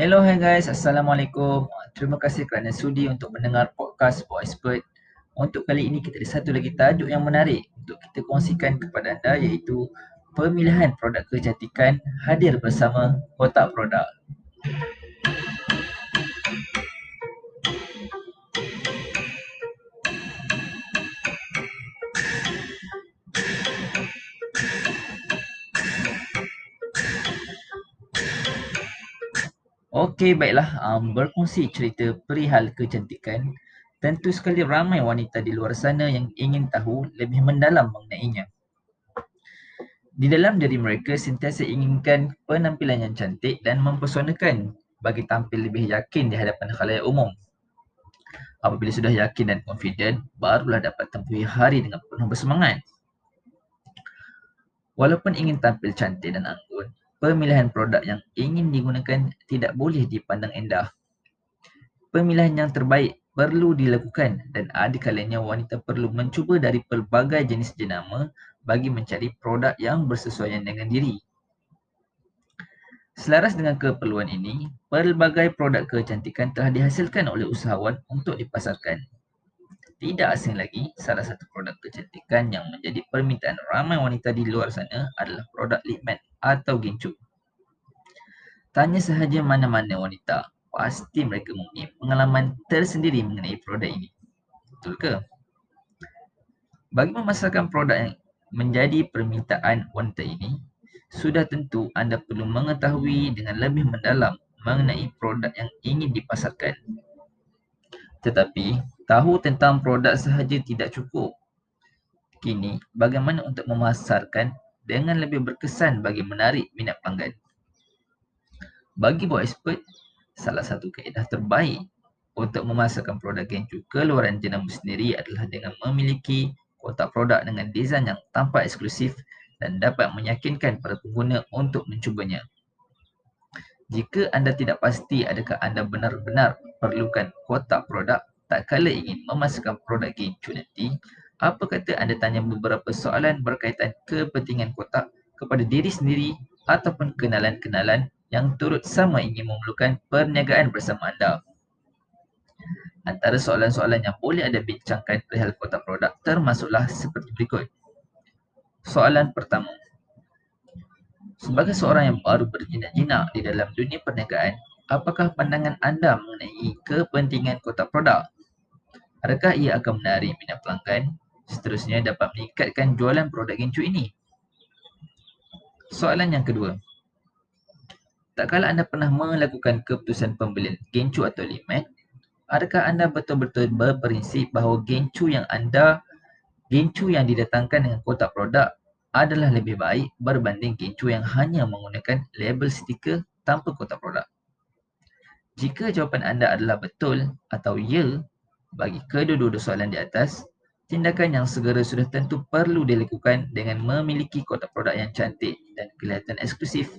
Hello, hai guys. Assalamualaikum. Terima kasih kerana sudi untuk mendengar podcast For Expert. Untuk kali ini kita ada satu lagi tajuk yang menarik untuk kita kongsikan kepada anda iaitu pemilihan produk kecantikan hadir bersama kotak produk. Okey, baiklah. Um, berkongsi cerita perihal kecantikan. Tentu sekali ramai wanita di luar sana yang ingin tahu lebih mendalam mengenainya. Di dalam diri mereka sentiasa inginkan penampilan yang cantik dan mempersonakan bagi tampil lebih yakin di hadapan khalayak umum. Apabila sudah yakin dan confident, barulah dapat tempuhi hari dengan penuh bersemangat. Walaupun ingin tampil cantik dan anggun, pemilihan produk yang ingin digunakan tidak boleh dipandang endah. Pemilihan yang terbaik perlu dilakukan dan ada kalanya wanita perlu mencuba dari pelbagai jenis jenama bagi mencari produk yang bersesuaian dengan diri. Selaras dengan keperluan ini, pelbagai produk kecantikan telah dihasilkan oleh usahawan untuk dipasarkan. Tidak asing lagi, salah satu produk kecantikan yang menjadi permintaan ramai wanita di luar sana adalah produk lip matte atau gincu. Tanya sahaja mana-mana wanita, pasti mereka mempunyai pengalaman tersendiri mengenai produk ini. Betul ke? Bagi memasarkan produk yang menjadi permintaan wanita ini, sudah tentu anda perlu mengetahui dengan lebih mendalam mengenai produk yang ingin dipasarkan. Tetapi, tahu tentang produk sahaja tidak cukup. Kini, bagaimana untuk memasarkan dengan lebih berkesan bagi menarik minat pelanggan? Bagi buat expert, salah satu kaedah terbaik untuk memasarkan produk Gencu keluaran jenama sendiri adalah dengan memiliki kotak produk dengan desain yang tampak eksklusif dan dapat meyakinkan para pengguna untuk mencubanya. Jika anda tidak pasti adakah anda benar-benar perlukan kotak produk tak kala ingin memasarkan produk Gencu nanti, apa kata anda tanya beberapa soalan berkaitan kepentingan kotak kepada diri sendiri ataupun kenalan-kenalan yang turut sama ingin memerlukan perniagaan bersama anda. Antara soalan-soalan yang boleh anda bincangkan perihal kotak produk termasuklah seperti berikut. Soalan pertama, Sebagai seorang yang baru berjinak-jinak di dalam dunia perniagaan, apakah pandangan anda mengenai kepentingan kotak produk? Adakah ia akan menarik minat pelanggan? Seterusnya dapat meningkatkan jualan produk Gencu ini. Soalan yang kedua. Tak kala anda pernah melakukan keputusan pembelian Gencu atau Limet, adakah anda betul-betul berprinsip bahawa Gencu yang anda Gencu yang didatangkan dengan kotak produk adalah lebih baik berbanding Gencu yang hanya menggunakan label stiker tanpa kotak produk. Jika jawapan anda adalah betul atau ya bagi kedua-dua soalan di atas, tindakan yang segera sudah tentu perlu dilakukan dengan memiliki kotak produk yang cantik dan kelihatan eksklusif.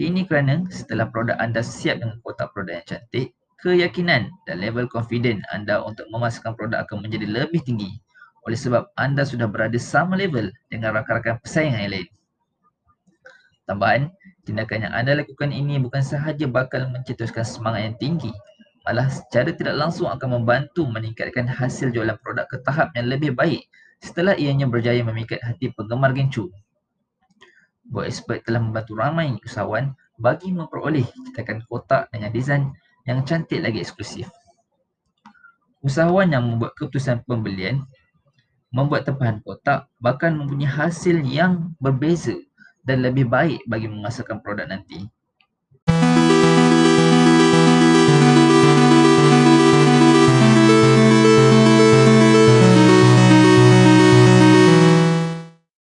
Ini kerana setelah produk anda siap dengan kotak produk yang cantik, keyakinan dan level confident anda untuk memasarkan produk akan menjadi lebih tinggi oleh sebab anda sudah berada sama level dengan rakan-rakan pesaing yang lain. Tambahan, tindakan yang anda lakukan ini bukan sahaja bakal mencetuskan semangat yang tinggi, malah secara tidak langsung akan membantu meningkatkan hasil jualan produk ke tahap yang lebih baik setelah ianya berjaya memikat hati penggemar Gencu. Buat expert telah membantu ramai usahawan bagi memperoleh cetakan kotak dengan desain yang cantik lagi eksklusif. Usahawan yang membuat keputusan pembelian membuat tempahan kotak bahkan mempunyai hasil yang berbeza dan lebih baik bagi memasarkan produk nanti.